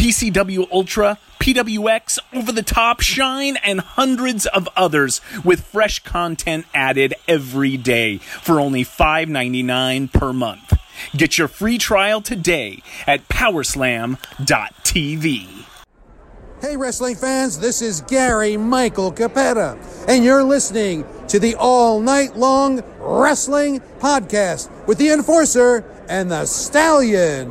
PCW Ultra, PWX, Over the Top, Shine, and hundreds of others with fresh content added every day for only $5.99 per month. Get your free trial today at powerslam.tv. Hey, wrestling fans, this is Gary Michael Cappetta, and you're listening to the All Night Long Wrestling Podcast with the Enforcer and the Stallion.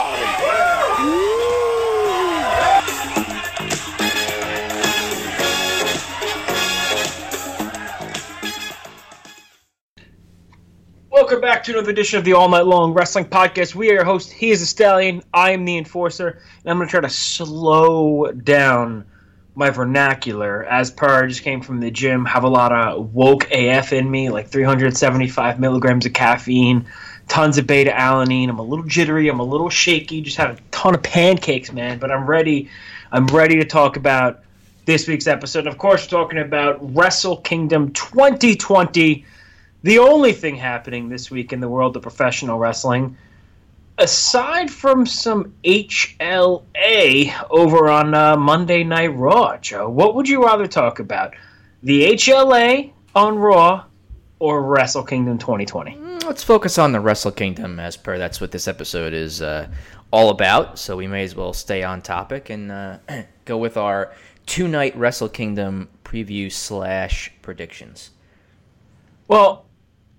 To another edition of the All Night Long Wrestling Podcast. We are your host. He is a stallion. I am the enforcer, and I'm going to try to slow down my vernacular. As per, I just came from the gym, have a lot of woke AF in me, like 375 milligrams of caffeine, tons of beta alanine. I'm a little jittery. I'm a little shaky. Just had a ton of pancakes, man. But I'm ready. I'm ready to talk about this week's episode. Of course, we're talking about Wrestle Kingdom 2020 the only thing happening this week in the world of professional wrestling, aside from some HLA over on uh, Monday Night Raw, Joe, what would you rather talk about? The HLA on Raw or Wrestle Kingdom 2020? Let's focus on the Wrestle Kingdom, as per that's what this episode is uh, all about. So we may as well stay on topic and uh, go with our two night Wrestle Kingdom preview slash predictions. Well,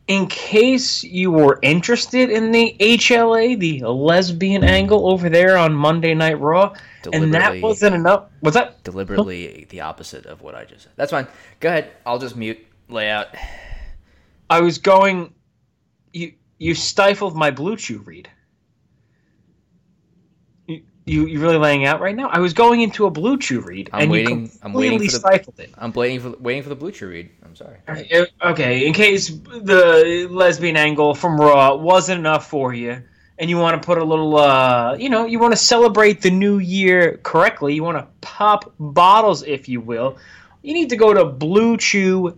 in case you were interested in the HLA, the lesbian angle over there on Monday Night Raw, and that wasn't enough. Was that Deliberately the opposite of what I just said. That's fine. Go ahead. I'll just mute layout. I was going. You you stifled my Blue Chew read. You, you really laying out right now? I was going into a Blue Chew read, I'm and waiting- you I'm waiting completely for the- stifled it. I'm waiting for waiting for the blue chew read. I'm sorry. Uh, Okay, in case the lesbian angle from Raw wasn't enough for you, and you want to put a little, uh, you know, you want to celebrate the new year correctly, you want to pop bottles, if you will, you need to go to bluechew.com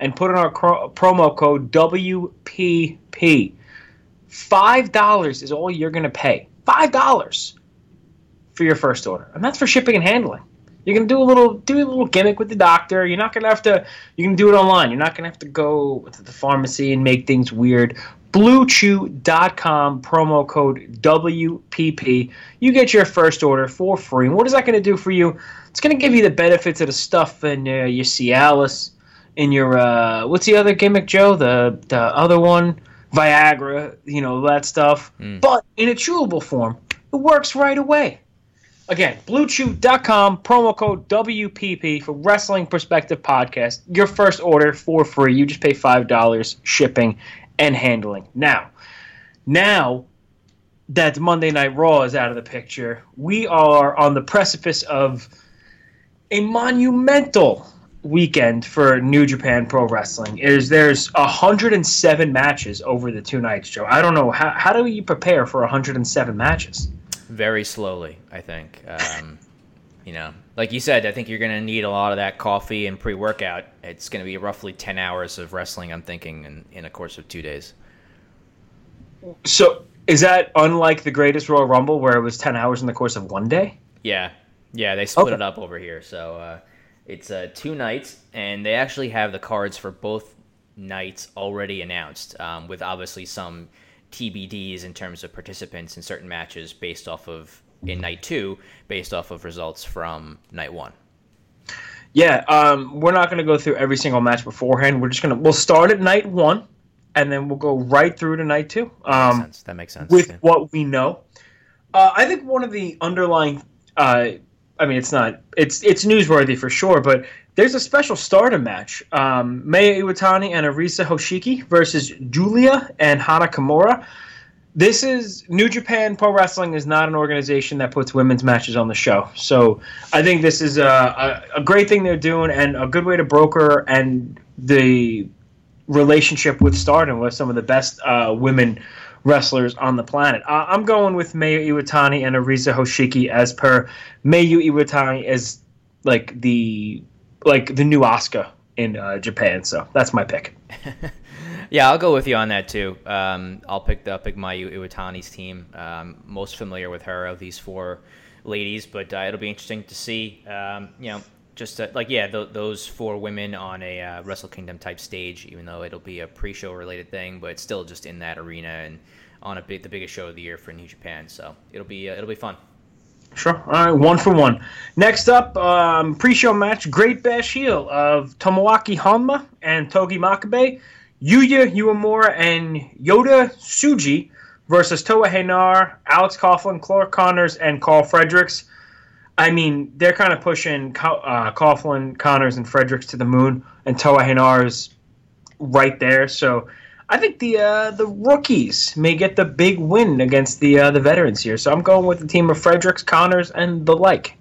and put in our cro- promo code WPP. $5 is all you're going to pay. $5 for your first order. And that's for shipping and handling. You're gonna do a little do a little gimmick with the doctor. You're not gonna have to. You can do it online. You're not gonna have to go to the pharmacy and make things weird. BlueChew.com promo code WPP. You get your first order for free. And what is that gonna do for you? It's gonna give you the benefits of the stuff in uh, your Cialis, in your uh, what's the other gimmick, Joe? The the other one, Viagra. You know that stuff, hmm. but in a chewable form. It works right away. Again, bluechew.com, promo code WPP for Wrestling Perspective Podcast. Your first order for free. You just pay $5 shipping and handling. Now, now that Monday Night Raw is out of the picture, we are on the precipice of a monumental weekend for New Japan Pro Wrestling. Is there's 107 matches over the two nights, Joe. I don't know how how do you prepare for 107 matches? Very slowly, I think. Um, you know, like you said, I think you're going to need a lot of that coffee and pre workout. It's going to be roughly 10 hours of wrestling, I'm thinking, in, in a course of two days. So Is that unlike the greatest Royal Rumble where it was 10 hours in the course of one day? Yeah, yeah, they split Okay. it up over here, so uh, it's uh, two nights, and they actually have the cards for both nights already announced, um, with obviously some TBDs in terms of participants in certain matches based off of in night two, based off of results from night one. Yeah, um, we're not going to go through every single match beforehand. We're just going to we'll start at night one, and then we'll go right through to night two. that Makes Um, sense. That makes sense. with yeah. what we know. Uh, I think one of the underlying, uh, I mean, it's not, it's it's newsworthy for sure, but there's a special starter match: um, Mayu Iwatani and Arisa Hoshiki versus Julia and Hana Kimura. This is New Japan Pro Wrestling is not an organization that puts women's matches on the show, so I think this is a, a, a great thing they're doing and a good way to broker and the relationship with Stardom with some of the best uh, women wrestlers on the planet. Uh, I'm going with Mayu Iwatani and Arisa Hoshiki as per Mayu Iwatani is like the like the new Asuka in uh, Japan. So that's my pick. Yeah, I'll go with you on that too. Um, I'll pick the pick Mayu Iwatani's team. Um, most familiar with her of these four ladies, but uh, it'll be interesting to see. Um, you know, just uh, like yeah, th- those four women on a uh, Wrestle Kingdom type stage. Even though it'll be a pre-show related thing, but still just in that arena and on a big the biggest show of the year for New Japan. So it'll be uh, it'll be fun. Sure. All right, one for one. Next up, um, pre-show match: Great Bash Heel of Tomoaki Honma and Togi Makabe, Yuya Uemura and Yota Tsuji versus Toa Henare, Alex Coughlin, Clark Connors, and Karl Fredericks. I mean, they're kind of pushing uh, Coughlin, Connors, and Fredericks to the moon, and Toa is right there. So I think the uh, the rookies may get the big win against the uh, the veterans here. So I'm going with the team of Fredericks, Connors, and the like.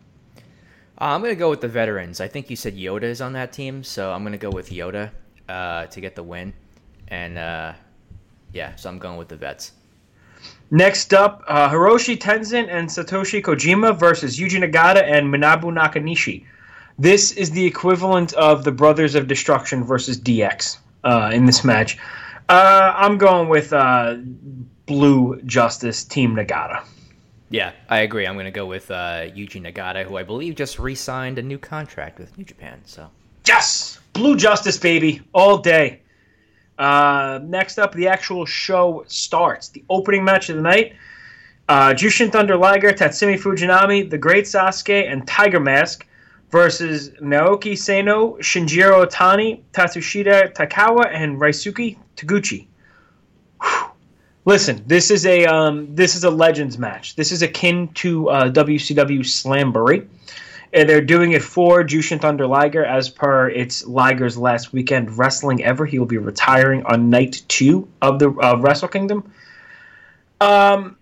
Uh, I'm gonna go with the veterans. I think you said Yoda is on that team, so I'm gonna go with Yoda uh, to get the win. And uh, yeah, so I'm going with the vets. Next up, uh, Hiroshi Tenzan and Satoshi Kojima versus Yuji Nagata and Manabu Nakanishi. This is the equivalent of the Brothers of Destruction versus DX uh, in this match. Uh, I'm going with uh, Blue Justice Team Nagata. Yeah, I agree. I'm going to go with uh, Yuji Nagata, who I believe just re-signed a new contract with New Japan. So Yes, Blue Justice, baby, all day. Uh, next up, the actual show starts. The opening match of the night: uh, Jushin Thunder Liger, Tatsumi Fujinami, The Great Sasuke, and Tiger Mask versus Naoki Sano, Shinjiro Otani, Tatsuhito Takaiwa, and Ryusuke Taguchi. Listen, this is a um, this is a legends match. This is akin to uh, WCW Slamboree. They're doing it for Jushin Thunder Liger as per it's Liger's last weekend wrestling ever. He will be retiring on night two of the uh, Wrestle Kingdom. Um,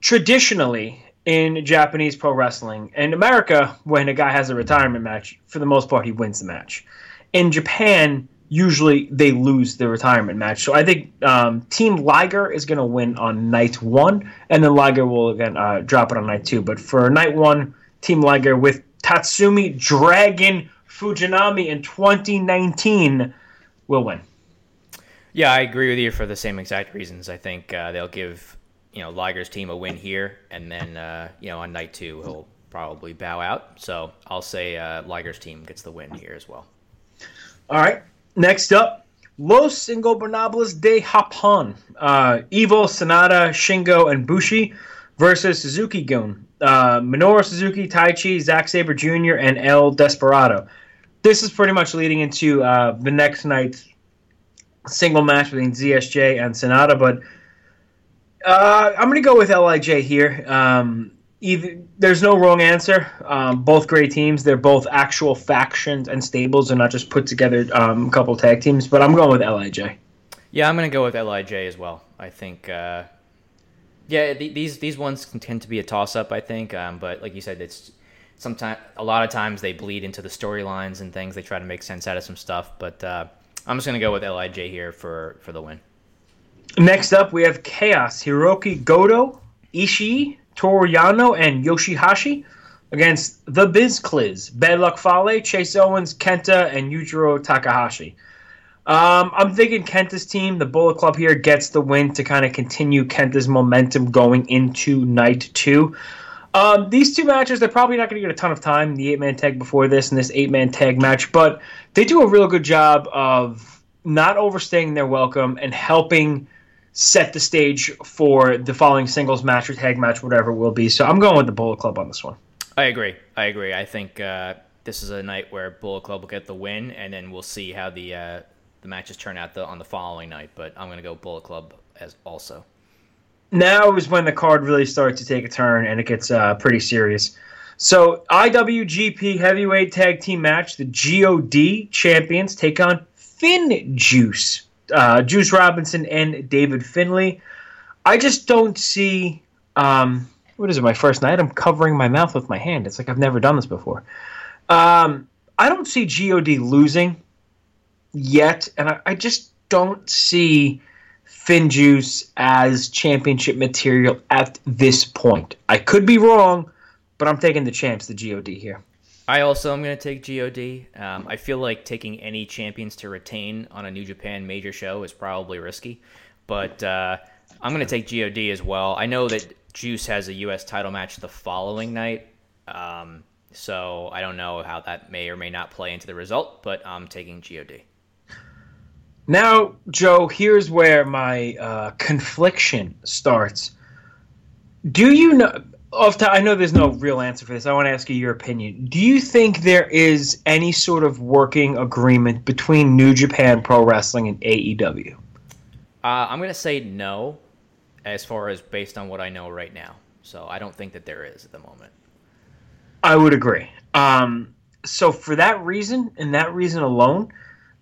traditionally, in Japanese pro wrestling, in America, when a guy has a retirement match, for the most part, he wins the match. In Japan, usually they lose the retirement match. So I think um, Team Liger is going to win on night one, and then Liger will again uh, drop it on night two. But for night one, Team Liger with Tatsumi Dragon Fujinami in 2019 will win. yeah, I agree with you for the same exact reasons. I think uh, they'll give you know Liger's team a win here, and then uh, you know on night two he'll probably bow out. So I'll say uh, Liger's team gets the win here as well. All right. Next up, Los Ingobernables de Japón. Uh, Evo, Sanada, Shingo, and Bushi versus Suzuki Gun. Uh, Minoru Suzuki, Taichi, Zack Sabre Jr., and El Desperado. This is pretty much leading into uh, the next night's single match between ZSJ and Sanada, but uh, I'm going to go with LIJ here. Um, either there's no wrong answer. Um, both great teams. They're both actual factions and stables, and not just put together um, a couple tag teams. But I'm going with Lij. Yeah, I'm going to go with Lij as well. I think. Uh, yeah, th- these these ones tend to be a toss up. I think, um, but like you said, it's sometimes a lot of times they bleed into the storylines and things. They try to make sense out of some stuff, but uh, I'm just to go with Lij here for for the win. Next up, we have Chaos Hiroki Goto, Ishii, Toru Yano, and Yoshihashi against the Biz Cliz, Bad Luck Fale, Chase Owens, Kenta, and Yujiro Takahashi. Um, I'm thinking Kenta's team, the Bullet Club here, gets the win to kind of continue Kenta's momentum going into night two. Um, these two matches, they're probably not going to get a ton of time, the eight man tag before this and this eight man tag match, but they do a real good job of not overstaying their welcome and helping set the stage for the following singles match or tag match, whatever it will be. So I'm going with the Bullet Club on this one. I agree. I agree. I think uh, this is a night where Bullet Club will get the win, and then we'll see how the uh, the matches turn out the, on the following night. But I'm going to go Bullet Club as also. now is when the card really starts to take a turn and it gets uh, pretty serious. So, IWGP Heavyweight Tag Team match: the God champions take on Finn Juice, uh, Juice Robinson, and David Finlay. I just don't see. Um, what is it? My first night. I'm covering my mouth with my hand. It's like I've never done this before. Um, I don't see God losing yet, and I, I just don't see Finn Juice as championship material at this point. I could be wrong, but I'm taking the champs, the God here. I also am going to take God. Um, I feel like taking any champions to retain on a New Japan major show is probably risky, but uh, I'm going to take God as well. I know that Juice has a U.S. title match the following night, um, so I don't know how that may or may not play into the result, but I'm taking God. Now, Joe, here's where my uh, confliction starts. Do you know? Off to, I know there's no real answer for this. I want to ask you your opinion. Do you think there is any sort of working agreement between New Japan Pro Wrestling and AEW? Uh, I'm going to say no, as far as based on what I know right now. So I don't think that there is at the moment. I would agree. Um, so for that reason and that reason alone,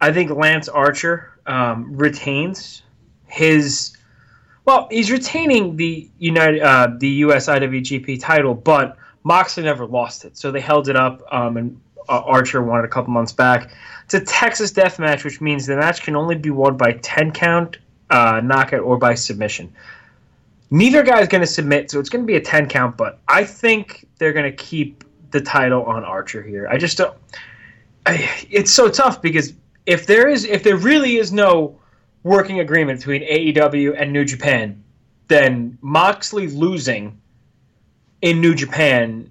I think Lance Archer um, retains his. Well, he's retaining the United, uh, the US IWGP title, but Moxley never lost it, so they held it up, um, and uh, Archer won it a couple months back. It's a Texas Death Match, which means the match can only be won by ten count, uh, knockout, or by submission. Neither guy is going to submit, so it's going to be a ten count. But I think they're going to keep the title on Archer here. I just don't. I, it's so tough because if there is, if there really is no working agreement between AEW and New Japan, then Moxley losing in New Japan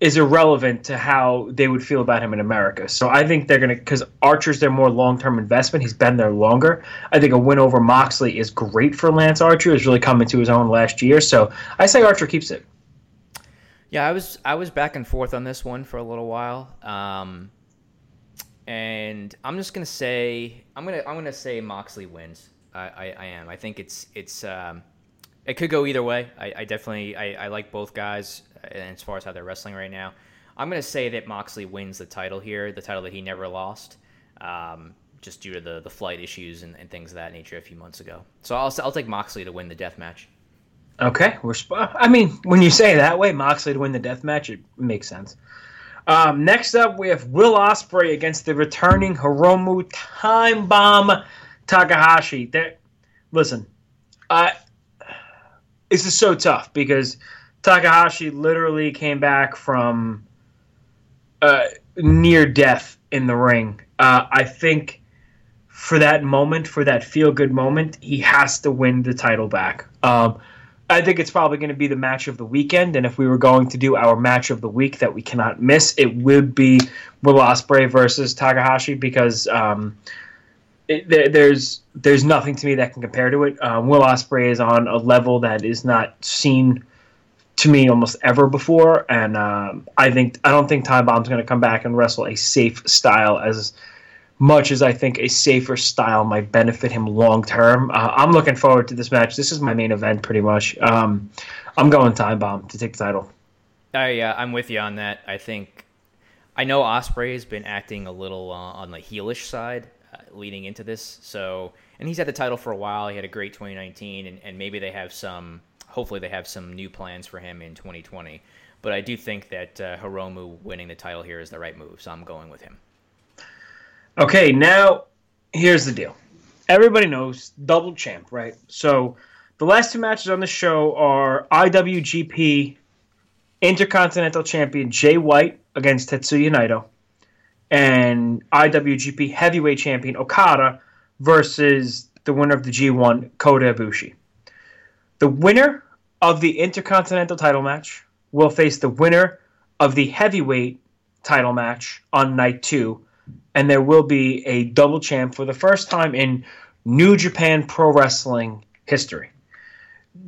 is irrelevant to how they would feel about him in America. So I think they're going to, because Archer's their more long term investment. He's been there longer. I think a win over Moxley is great for Lance Archer. He's really come into his own last year. So I say Archer keeps it. Yeah, I was I was back and forth on this one for a little while, um, and I'm just gonna say I'm gonna I'm gonna say Moxley wins. I, I, I am. I think it's it's um, it could go either way. I, I definitely I, I like both guys uh, as far as how they're wrestling right now. I'm gonna say that Moxley wins the title here, the title that he never lost, um, just due to the the flight issues and, and things of that nature a few months ago. So I'll I'll take Moxley to win the death match. Okay, we're. Sp- I mean, when you say that way, Moxley to win the death match, it makes sense. Um, next up, we have Will Ospreay against the returning Hiromu Time Bomb Takahashi. There, listen, I. This is so tough because Takahashi literally came back from uh, near death in the ring. Uh, I think for that moment, for that feel good moment, he has to win the title back. Um, I think it's probably going to be the match of the weekend, and if we were going to do our match of the week that we cannot miss, it would be Will Ospreay versus Takahashi because um, it, there, there's there's nothing to me that can compare to it. Um, Will Ospreay is on a level that is not seen to me almost ever before, and um, I think I don't think Time Bomb's going to come back and wrestle a safe style as much as I think a safer style might benefit him long term. Uh, I'm looking forward to this match. This is my main event, pretty much. Um, I'm going Time Bomb to take the title. I uh, I'm with you on that. I think I know Ospreay has been acting a little uh, on the heelish side uh, leading into this. So and he's had the title for a while. He had a great 2019, and, and maybe they have some. Hopefully, they have some new plans for him in 2020. But I do think that uh, Hiromu winning the title here is the right move. So I'm going with him. Okay, now here's the deal. Everybody knows double champ, right? So the last two matches on the show are IWGP Intercontinental Champion Jay White against Tetsuya Naito and IWGP Heavyweight Champion Okada versus the winner of the G1, Kota Ibushi. The winner of the Intercontinental title match will face the winner of the heavyweight title match on night two, and there will be a double champ for the first time in New Japan Pro Wrestling history.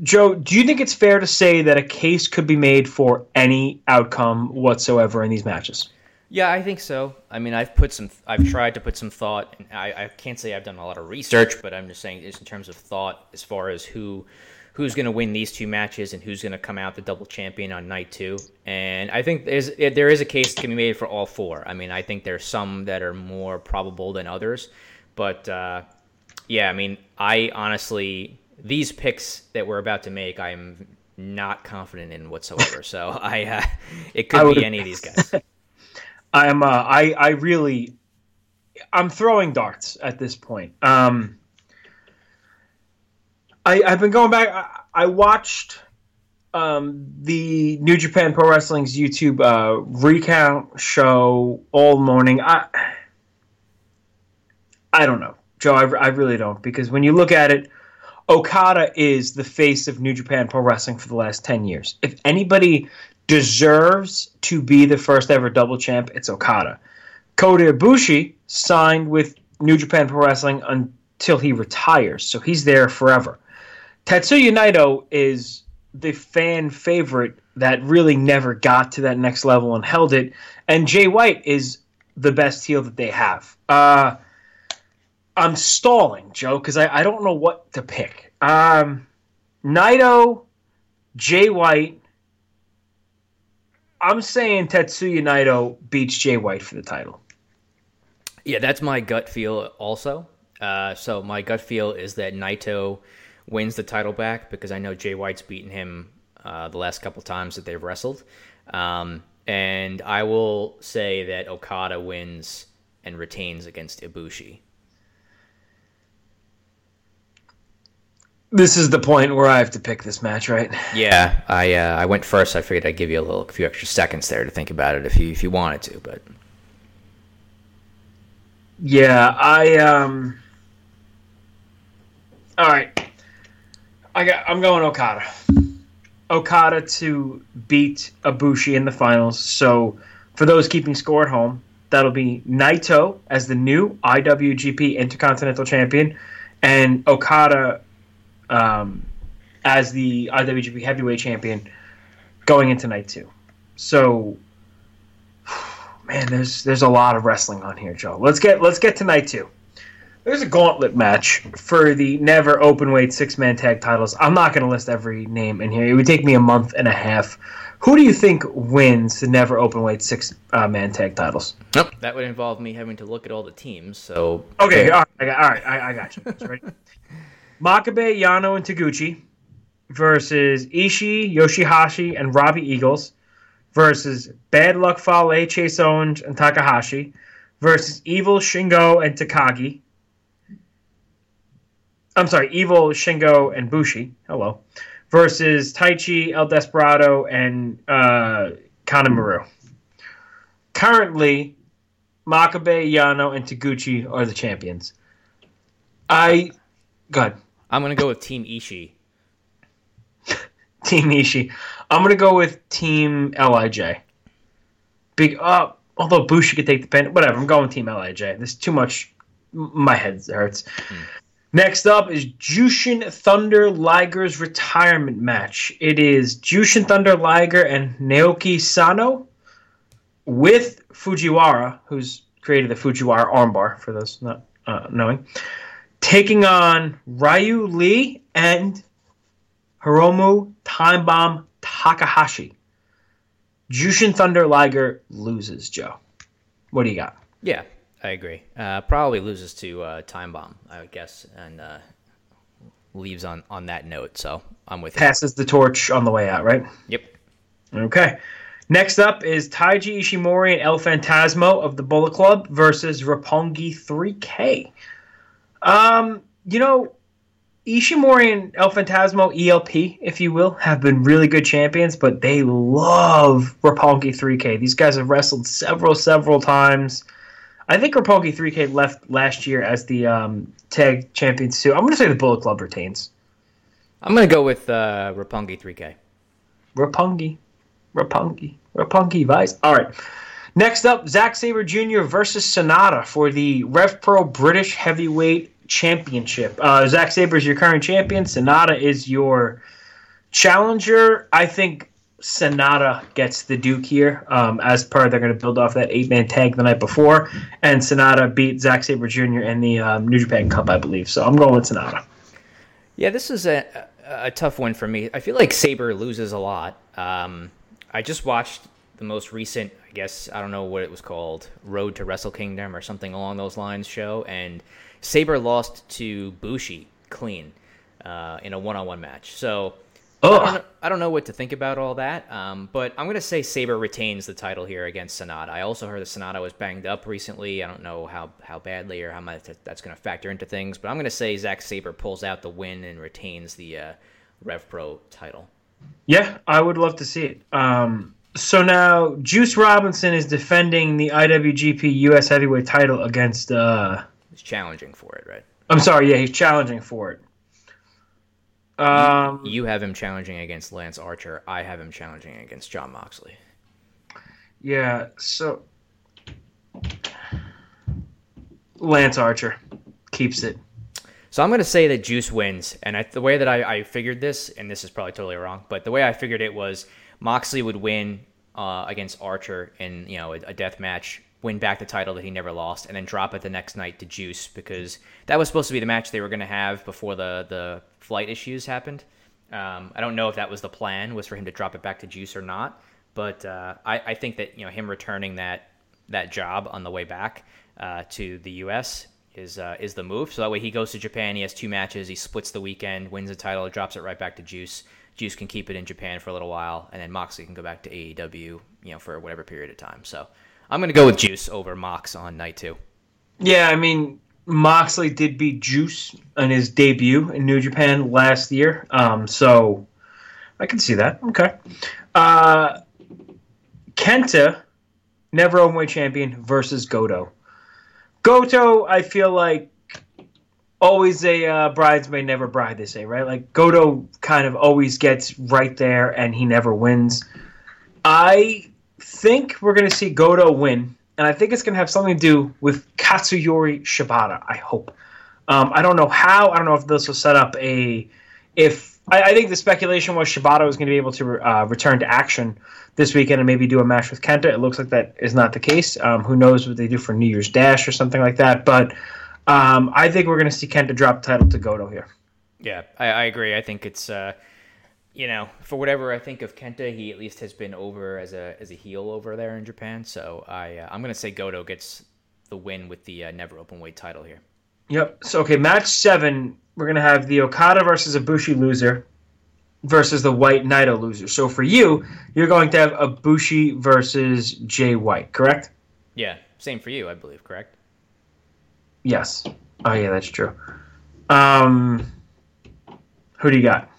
Joe, do you think it's fair to say that a case could be made for any outcome whatsoever in these matches? Yeah, I think so. I mean, I've put some, I've tried to put some thought. And I, I can't say I've done a lot of research, but I'm just saying, just in terms of thought, as far as who, who's going to win these two matches and who's going to come out the double champion on night two. And I think there's, there is a case that can be made for all four. I mean, I think there's some that are more probable than others, but uh, yeah, I mean, I honestly these picks that we're about to make, I'm not confident in whatsoever. So I, uh, it could be any of these guys. I'm, uh, I, I really, I'm throwing darts at this point. Um, I, I've been going back. I, I watched um, the New Japan Pro Wrestling's YouTube uh, recount show all morning. I, I don't know, Joe. I, I really don't because when you look at it Okada is the face of New Japan Pro Wrestling for the last 10 years. If anybody deserves to be the first ever double champ, it's Okada. Kota Ibushi signed with New Japan Pro Wrestling until he retires, so he's there forever. Tetsuya Naito is the fan favorite that really never got to that next level and held it, and Jay White is the best heel that they have. Uh, I'm stalling, Joe, because I, I don't know what to pick. Um, Naito, Jay White. I'm saying Tetsuya Naito beats Jay White for the title. Yeah, that's my gut feel also. Uh, so my gut feel is that Naito wins the title back because I know Jay White's beaten him uh, the last couple times that they've wrestled. Um, and I will say that Okada wins and retains against Ibushi. This is the point where I have to pick this match, right? Yeah, I uh, I went first. I figured I'd give you a little, a few extra seconds there to think about it if you if you wanted to, but yeah, I um. All right, I got. I'm going Okada. Okada to beat Ibushi in the finals. So, for those keeping score at home, that'll be Naito as the new IWGP Intercontinental Champion, and Okada um, as the IWGP Heavyweight Champion going into night two. So, man, there's there's a lot of wrestling on here, Joe. Let's get let's get to night two. There's a gauntlet match for the never open weight six man tag titles. I'm not going to list every name in here. It would take me a month and a half. Who do you think wins the never open weight six uh, man tag titles? Nope. That would involve me having to look at all the teams. So okay, all right, I got, all right, I, I got you. Ready? Makabe, Yano, and Taguchi versus Ishii, Yoshihashi, and Robbie Eagles versus Bad Luck Fale, Chase Owens, and Takahashi versus Evil Shingo and Takagi. I'm sorry, Evil Shingo and Bushi. Hello. Versus Taichi, El Desperado, and uh, Kanemaru. Currently, Makabe, Yano, and Taguchi are the champions. I. God. I'm gonna go with Team Ishii. Team Ishii. I'm gonna go with Team Lij. Big uh, although Bushi could take the pin, whatever. I'm going with Team Lij. There's too much. My head hurts. Mm. Next up is Jushin Thunder Liger's retirement match. It is Jushin Thunder Liger and Naoki Sano with Fujiwara, who's created the Fujiwara armbar for those not uh, knowing taking on Ryu Lee and Hiromu Time Bomb Takahashi. Jushin Thunder Liger loses, Joe. What do you got? Yeah, I agree. Uh, probably loses to uh, Time Bomb, I would guess, and uh, leaves on, on that note. So I'm with Passes the torch on the way out, right? Yep. Okay. Next up is Taiji Ishimori and El Phantasmo of the Bullet Club versus Roppongi 3K. Um, you know, Ishimori and El Phantasmo, ELP, if you will, have been really good champions, but they love Roppongi 3K. These guys have wrestled several, several times. I think Roppongi 3K left last year as the um, tag champions too. I'm going to say the Bullet Club retains. I'm gonna go with uh, Rapungi 3K. Roppongi, Roppongi, Roppongi Vice. All right. Next up, Zack Sabre Jr. versus Sanada for the Rev Pro British Heavyweight Championship. Uh, Zack Sabre is your current champion. Sanada is your challenger. I think Sanada gets the Duke here. Um, as per, they're going to build off that eight man tag the night before, and Sanada beat Zack Sabre Jr. in the um, New Japan Cup, I believe. So I'm going with Sonata. Yeah, this is a, a tough one for me. I feel like Sabre loses a lot. Um, I just watched the most recent, I guess, I don't know what it was called, Road to Wrestle Kingdom or something along those lines show, and Sabre lost to Bushi clean uh, in a one on one match. So I don't, know, I don't know what to think about all that, um, but I'm going to say Sabre retains the title here against Sanada. I also heard that Sanada was banged up recently. I don't know how, how badly or how much that's going to factor into things, but I'm going to say Zack Sabre pulls out the win and retains the uh, Rev Pro title. Yeah, I would love to see it. Um, so now Juice Robinson is defending the IWGP US Heavyweight title against. Uh, He's challenging for it, right? I'm sorry, yeah, he's challenging for it. Um, You have him challenging against Lance Archer. I have him challenging against Jon Moxley. yeah, so Lance Archer keeps it. So I'm going to say that Juice wins, and I, the way that I, I figured this, and this is probably totally wrong, but the way I figured it was Moxley would win uh, against Archer in you know a, a death match, win back the title that he never lost, and then drop it the next night to Juice because that was supposed to be the match they were going to have before the the flight issues happened. Um, I don't know if that was the plan was for him to drop it back to Juice or not, but uh, I, I think that you know him returning that that job on the way back uh, to the U.S. is uh, is the move. So that way he goes to Japan, he has two matches, he splits the weekend, wins the title, drops it right back to Juice. Juice can keep it in Japan for a little while, and then Moxley can go back to AEW, you know, for whatever period of time. So I'm gonna go with Juice over Mox on night two. Yeah, I mean Moxley did beat Juice on his debut in New Japan last year, um, so I can see that. Okay, uh, Kenta, never openweight champion versus Goto. Goto, I feel like always a uh, bridesmaid, never bride. They say, right? Like Goto kind of always gets right there, and he never wins. I think we're going to see Goto win, and I think it's going to have something to do with Katsuyori Shibata. I hope. Um, I don't know how. I don't know if this will set up a. If I, I think the speculation was Shibata was going to be able to uh, return to action this weekend and maybe do a match with Kenta. It looks like that is not the case. Um, who knows what they do for New Year's Dash or something like that? But um, I think we're going to see Kenta drop title to Goto here. Yeah, I, I agree. I think it's, uh, you know, for whatever I think of Kenta, he at least has been over as a as a heel over there in Japan. So I uh, I'm gonna say Goto gets the win with the uh, never open weight title here. Yep. So okay, match seven, we're gonna have the Okada versus Ibushi loser versus the White Naito loser. So for you, you're going to have Ibushi versus Jay White, correct? Yeah, same for you, I believe. Correct. Yes. Oh yeah, that's true. Um, who do you got?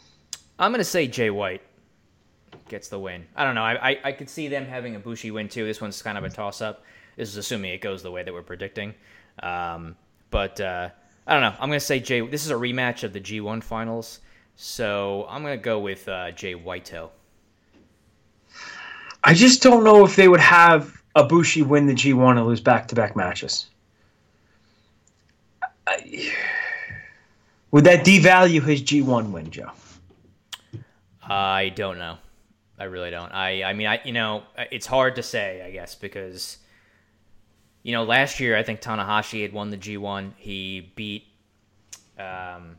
I'm gonna say Jay White gets the win. I don't know. I, I, I could see them having a Bushi win too. This one's kind of a toss up. This is assuming it goes the way that we're predicting. Um, but uh, I don't know. I'm gonna say Jay. This is a rematch of the G1 finals, so I'm gonna go with uh, Jay Whiteo. I just don't know if they would have Ibushi win the G1 and lose back-to-back matches. I- Would that devalue his G1 win, Joe? I don't know. I really don't. I I mean I you know it's hard to say I guess because you know last year I think Tanahashi had won the G1. He beat um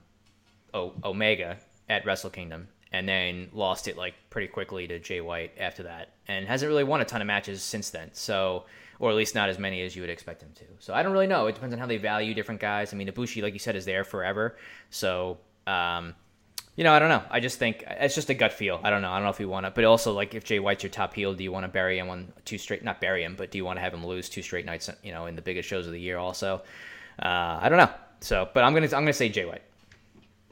o- Omega at Wrestle Kingdom and then lost it like pretty quickly to Jay White after that and hasn't really won a ton of matches since then. So or at least not as many as you would expect him to. So I don't really know. It depends on how they value different guys. I mean Ibushi like you said is there forever. So um you know, I don't know. I just think it's just a gut feel. I don't know. I don't know if you want to, but also like if Jay White's your top heel, do you want to bury him on two straight? Not bury him, but do you want to have him lose two straight nights? You know, in the biggest shows of the year. Also, uh, I don't know. So, but I'm gonna I'm gonna say Jay White.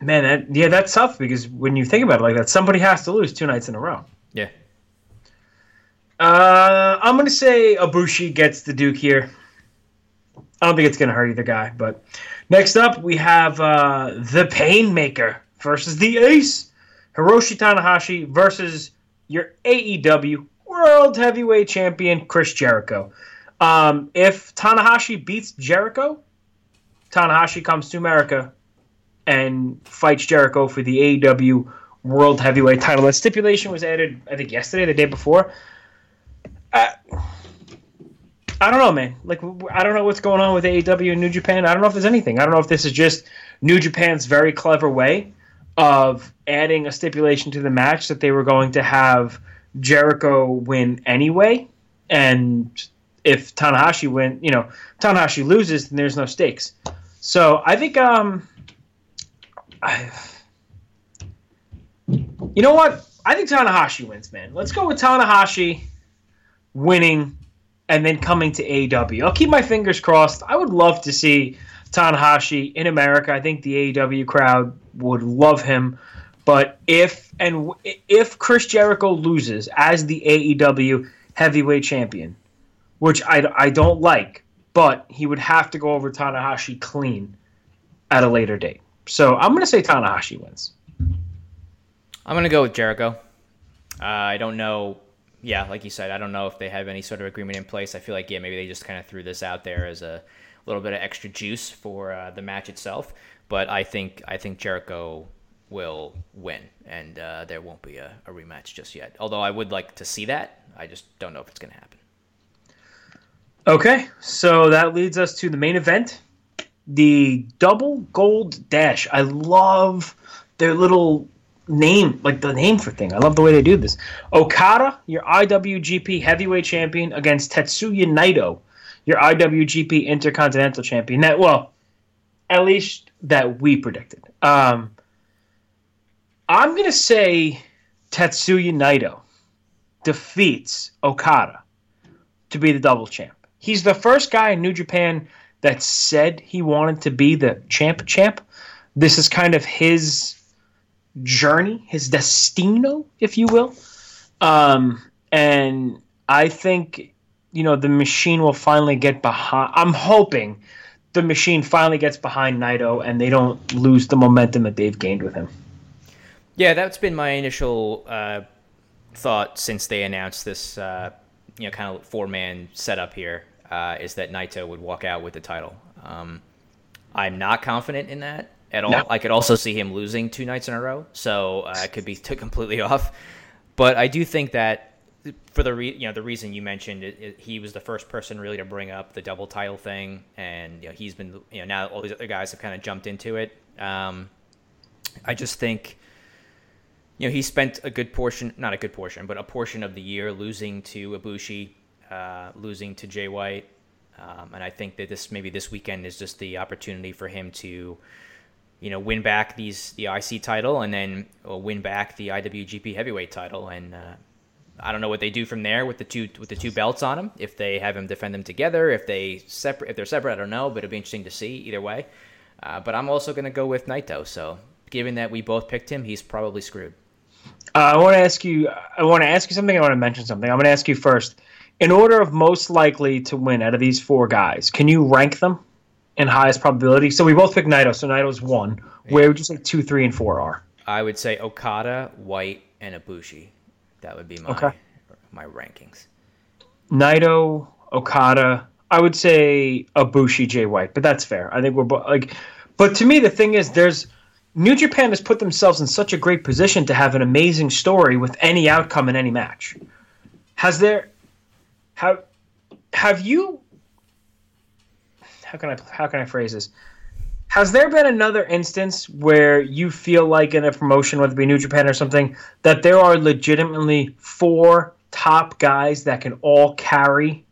Man, that, yeah, that's tough because when you think about it like that, somebody has to lose two nights in a row. Yeah. Uh, I'm going to say Ibushi gets the Duke here. I don't think it's going to hurt either guy. But next up, we have uh, the Painmaker versus the Ace. Hiroshi Tanahashi versus your AEW World Heavyweight Champion Chris Jericho. Um, if Tanahashi beats Jericho, Tanahashi comes to America and fights Jericho for the AEW World Heavyweight title. That stipulation was added, I think, yesterday, the day before. Uh, I don't know, man. Like, I don't know what's going on with AEW and New Japan. I don't know if there's anything. I don't know if this is just New Japan's very clever way of adding a stipulation to the match that they were going to have Jericho win anyway, and if Tanahashi win, you know, Tanahashi loses, then there's no stakes. So I think, um, I, you know what? I think Tanahashi wins, man. Let's go with Tanahashi winning and then coming to AEW. I'll keep my fingers crossed. I would love to see Tanahashi in America. I think the AEW crowd would love him. But if and if Chris Jericho loses as the AEW heavyweight champion, which I, I don't like, but he would have to go over Tanahashi clean at a later date. So I'm going to say Tanahashi wins. I'm going to go with Jericho. Uh, I don't know. Yeah, like you said, I don't know if they have any sort of agreement in place. I feel like, yeah, maybe they just kind of threw this out there as a little bit of extra juice for uh, the match itself. But I think I think Jericho will win, and uh, there won't be a, a, rematch just yet. Although I would like to see that, I just don't know if it's going to happen. Okay, so that leads us to the main event, the double gold dash. I love their little name, like the name for thing. I love the way they do this. Okada, your IWGP Heavyweight Champion, against Tetsuya Naito, your IWGP Intercontinental Champion. That well, at least that we predicted. Um, I'm gonna say Tetsuya Naito defeats Okada to be the double champ. He's the first guy in New Japan that said he wanted to be the champ champ. This is kind of his journey, his destino, if you will. Um, and I think you know the machine will finally get behind. I'm hoping the machine finally gets behind Naito and they don't lose the momentum that they've gained with him. Yeah, that's been my initial uh, thought since they announced this, uh, you know, kind of four man setup here. Uh, is that Naito would walk out with the title? Um, I'm not confident in that at all. No. I could also see him losing two nights in a row, so uh, I could be t- completely off. But I do think that for the re- you know the reason you mentioned it, it, he was the first person really to bring up the double title thing, and you know, he's been you know now all these other guys have kind of jumped into it. Um, I just think you know he spent a good portion, not a good portion, but a portion of the year losing to Ibushi, uh, losing to Jay White, um, and I think that this maybe this weekend is just the opportunity for him to you know win back these the IC title and then win back the IWGP Heavyweight title and. Uh, I don't know what they do from there with the two with the two belts on him. If they have him defend them together, if they separate, if they're separate, I don't know, but it'll be interesting to see either way. Uh, but I'm also going to go with Naito. So, given that we both picked him, he's probably screwed. Uh, I want to ask you. I want to ask you something. I want to mention something. I'm going to ask you first. In order of most likely to win out of these four guys, can you rank them in highest probability? So we both picked Naito. So Naito's one. Yeah. Where would you say two, three, and four are? I would say Okada, White, and Ibushi. That would be my okay. my rankings. Naito, Okada. I would say Ibushi, Jay White, but that's fair. I think we're both like. But to me, the thing is, there's New Japan has put themselves in such a great position to have an amazing story with any outcome in any match. Has there have have you how can I how can I phrase this? Has there been another instance where you feel like in a promotion, whether it be New Japan or something, that there are legitimately four top guys that can all carry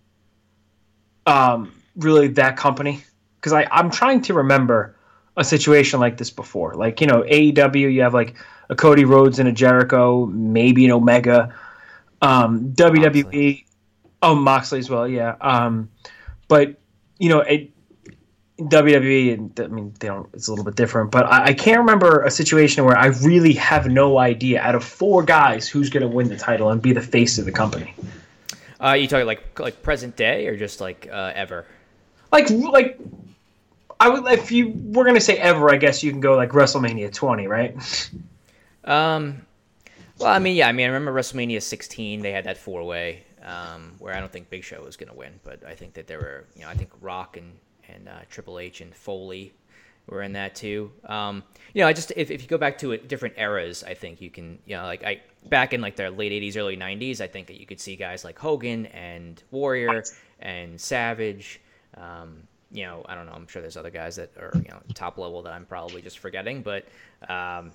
um, really that company? Because I'm trying to remember a situation like this before. Like, you know, AEW, you have like a Cody Rhodes and a Jericho, maybe an Omega. Um, WWE, Moxley. oh, Moxley as well, yeah. Um, but, you know, it, WWE, and I mean, they don't. It's a little bit different, but I, I, can't remember a situation where I really have no idea out of four guys who's going to win the title and be the face of the company. Uh, you talking like like present day or just like uh, ever? like like I would if you were gonna say ever, I guess you can go like WrestleMania 20, right? Um, well, I mean, yeah, I mean, I remember WrestleMania 16. They had that four way um, where I don't think Big Show was going to win, but I think that there were, you know, I think Rock and and uh, Triple H and Foley were in that too. Um, you know, I just if, if you go back to it, different eras, I think you can, you know, like I back in like the late 80s, early 90s, I think that you could see guys like Hogan and Warrior and Savage. Um, you know, I don't know. I'm sure there's other guys that are you know top level that I'm probably just forgetting, but um,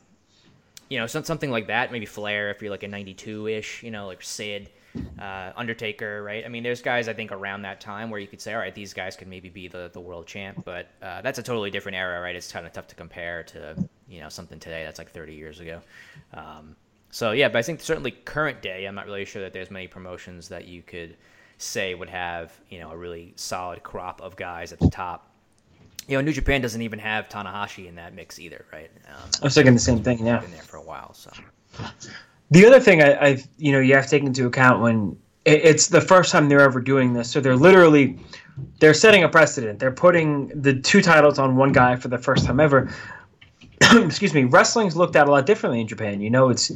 you know, some, something like that. Maybe Flair if you're like a 92 ish. You know, like Sid, uh, Undertaker, right? I mean, there's guys I think around that time where you could say, all right, these guys could maybe be the the world champ, but uh, that's a totally different era, right? It's kind of tough to compare to you know something today that's like 30 years ago. Um, so yeah, but I think certainly current day, I'm not really sure that there's many promotions that you could say would have you know a really solid crop of guys at the top. You know, New Japan doesn't even have Tanahashi in that mix either, right? Um, I was thinking the same thing. Yeah. been there for a while, so The other thing I, I you know you have to take into account when it, it's the first time they're ever doing this, so they're literally they're setting a precedent. They're putting the two titles on one guy for the first time ever. Excuse me. Wrestling's looked at a lot differently in Japan. You know, it's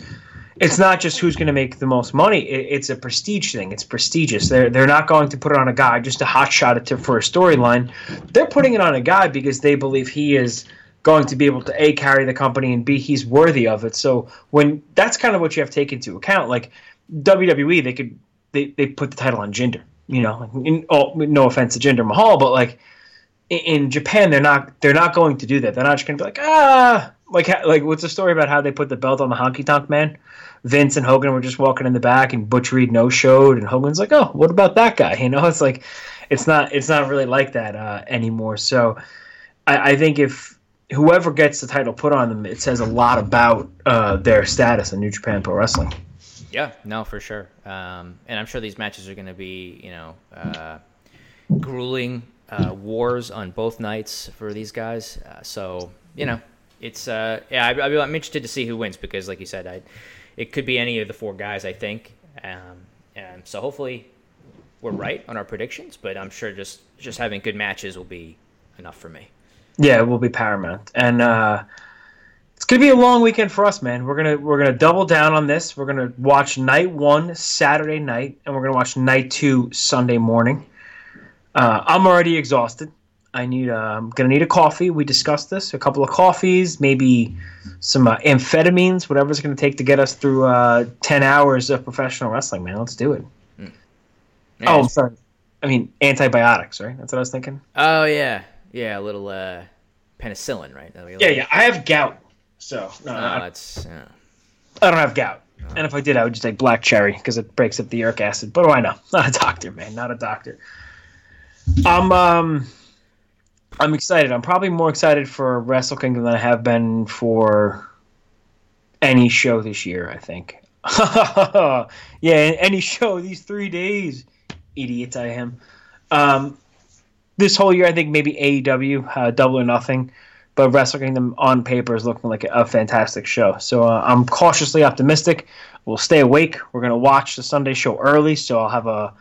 it's not just who's going to make the most money. It, it's a prestige thing. It's prestigious. They're they're not going to put it on a guy just to hotshot it to, for a storyline. They're putting it on a guy because they believe he is going to be able to a carry the company and b he's worthy of it. So when that's kind of what you have to take into account. Like WWE, they could they, they put the title on Jinder. You know, in, oh, no offense to Jinder Mahal, but like in, in Japan, they're not they're not going to do that. They're not just going to be like ah like like what's the story about how they put the belt on the Honky Tonk Man? Vince and Hogan were just walking in the back, and Butch Reed no showed, and Hogan's like, "Oh, what about that guy?" You know, it's like, it's not, it's not really like that uh, anymore. So, I, I think if whoever gets the title put on them, it says a lot about uh, their status in New Japan Pro Wrestling. Yeah, no, for sure. Um, and I'm sure these matches are going to be, you know, uh, grueling uh, wars on both nights for these guys. Uh, so, you know, it's uh, yeah, I, I'm interested to see who wins because, like you said, I, it could be any of the four guys. I think, um, and so hopefully we're right on our predictions. But I'm sure just just having good matches will be enough for me. Yeah, it will be paramount, and uh, it's gonna be a long weekend for us, man. We're gonna we're gonna double down on this. We're gonna watch night one Saturday night, and we're gonna watch night two Sunday morning. Uh, I'm already exhausted. I need uh, I'm gonna need a coffee. We discussed this. A couple of coffees, maybe some uh, amphetamines, whatever it's gonna take to get us through uh, ten hours of professional wrestling. Man, let's do it. Yeah, Oh, I'm sorry. I mean antibiotics, right? That's what I was thinking. oh yeah, yeah, a little uh, penicillin, right? That'll be a Yeah, yeah. I have gout, so no, Oh, I, that's yeah. I don't have gout. And if I did, I would just take black cherry because it breaks up the uric acid. But what do I know? Not a doctor, man. Not a doctor. I'm um, I'm excited. I'm probably more excited for Wrestle Kingdom than I have been for any show this year. I think. yeah, any show these three days, idiot I am. Um, this whole year, I think maybe AEW, uh, Double or Nothing, but Wrestle Kingdom on paper is looking like a, fantastic show. So uh, I'm cautiously optimistic. We'll stay awake. We're gonna watch the Sunday show early, so I'll have a.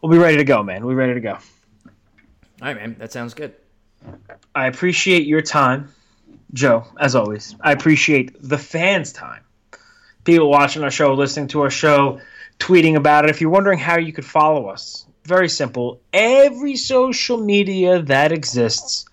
We'll be ready to go, man. We'll be ready to go. All right, man. That sounds good. I appreciate your time, Joe, as always. I appreciate the fans' time. People watching our show, listening to our show, tweeting about it. If you're wondering how you could follow us, very simple. Every social media that exists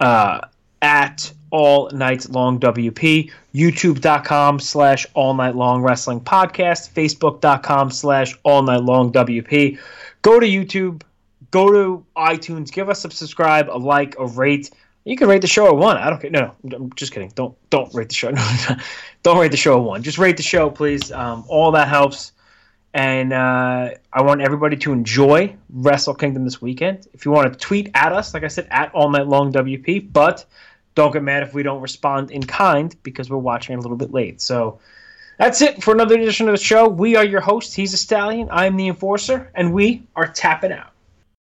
uh, at All Night Long WP, YouTube.com slash All Night Long Wrestling Podcast, Facebook.com slash All Night Long WP. Go to YouTube, go to iTunes, give us a subscribe, a like, a rate. You can rate the show a one. I don't care. No, no, I'm just kidding. Don't don't rate the show. Don't rate the show a one. Just rate the show, please. Um, all that helps. And uh, I want everybody to enjoy Wrestle Kingdom this weekend. If you want to tweet at us, like I said, at All Night Long WP, but don't get mad if we don't respond in kind because we're watching a little bit late. So that's it for another edition of the show. We are your hosts. He's a stallion. I'm the enforcer, and we are tapping out.